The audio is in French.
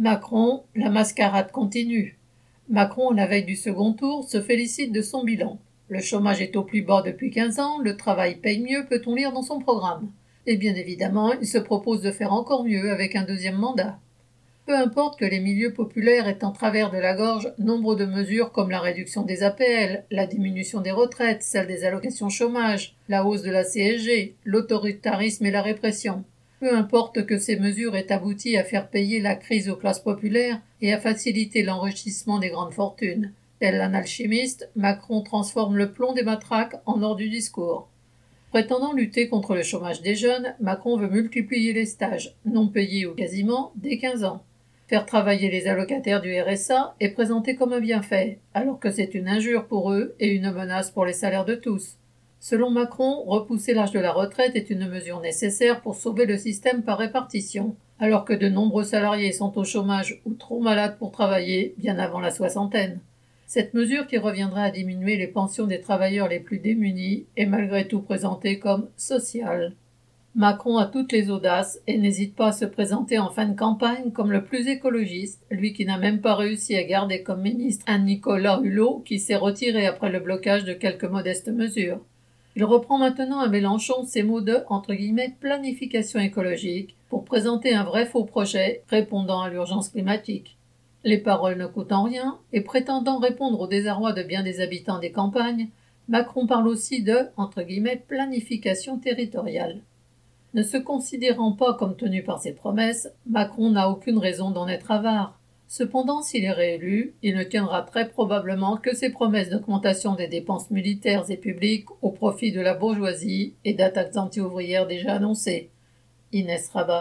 Macron, la mascarade continue. Macron, la veille du second tour, se félicite de son bilan. Le chômage est au plus bas depuis 15 ans, le travail paye mieux, peut-on lire dans son programme. Et bien évidemment, il se propose de faire encore mieux avec un deuxième mandat. Peu importe que les milieux populaires aient en travers de la gorge nombre de mesures comme la réduction des APL, la diminution des retraites, celle des allocations chômage, la hausse de la CSG, l'autoritarisme et la répression. Peu importe que ces mesures aient abouti à faire payer la crise aux classes populaires et à faciliter l'enrichissement des grandes fortunes. Tel l'analchimiste, Macron transforme le plomb des matraques en or du discours. Prétendant lutter contre le chômage des jeunes, Macron veut multiplier les stages, non payés ou quasiment, dès 15 ans. Faire travailler les allocataires du RSA est présenté comme un bienfait, alors que c'est une injure pour eux et une menace pour les salaires de tous. Selon Macron, repousser l'âge de la retraite est une mesure nécessaire pour sauver le système par répartition, alors que de nombreux salariés sont au chômage ou trop malades pour travailler bien avant la soixantaine. Cette mesure qui reviendrait à diminuer les pensions des travailleurs les plus démunis est malgré tout présentée comme sociale. Macron a toutes les audaces et n'hésite pas à se présenter en fin de campagne comme le plus écologiste, lui qui n'a même pas réussi à garder comme ministre un Nicolas Hulot qui s'est retiré après le blocage de quelques modestes mesures. Il reprend maintenant à Mélenchon ses mots de entre guillemets planification écologique pour présenter un vrai faux projet répondant à l'urgence climatique. Les paroles ne coûtant rien et prétendant répondre au désarroi de bien des habitants des campagnes, Macron parle aussi de planification territoriale. Ne se considérant pas comme tenu par ses promesses, Macron n'a aucune raison d'en être avare. Cependant, s'il est réélu, il ne tiendra très probablement que ses promesses d'augmentation des dépenses militaires et publiques au profit de la bourgeoisie et d'attaques anti-ouvrières déjà annoncées. Inès Rabat.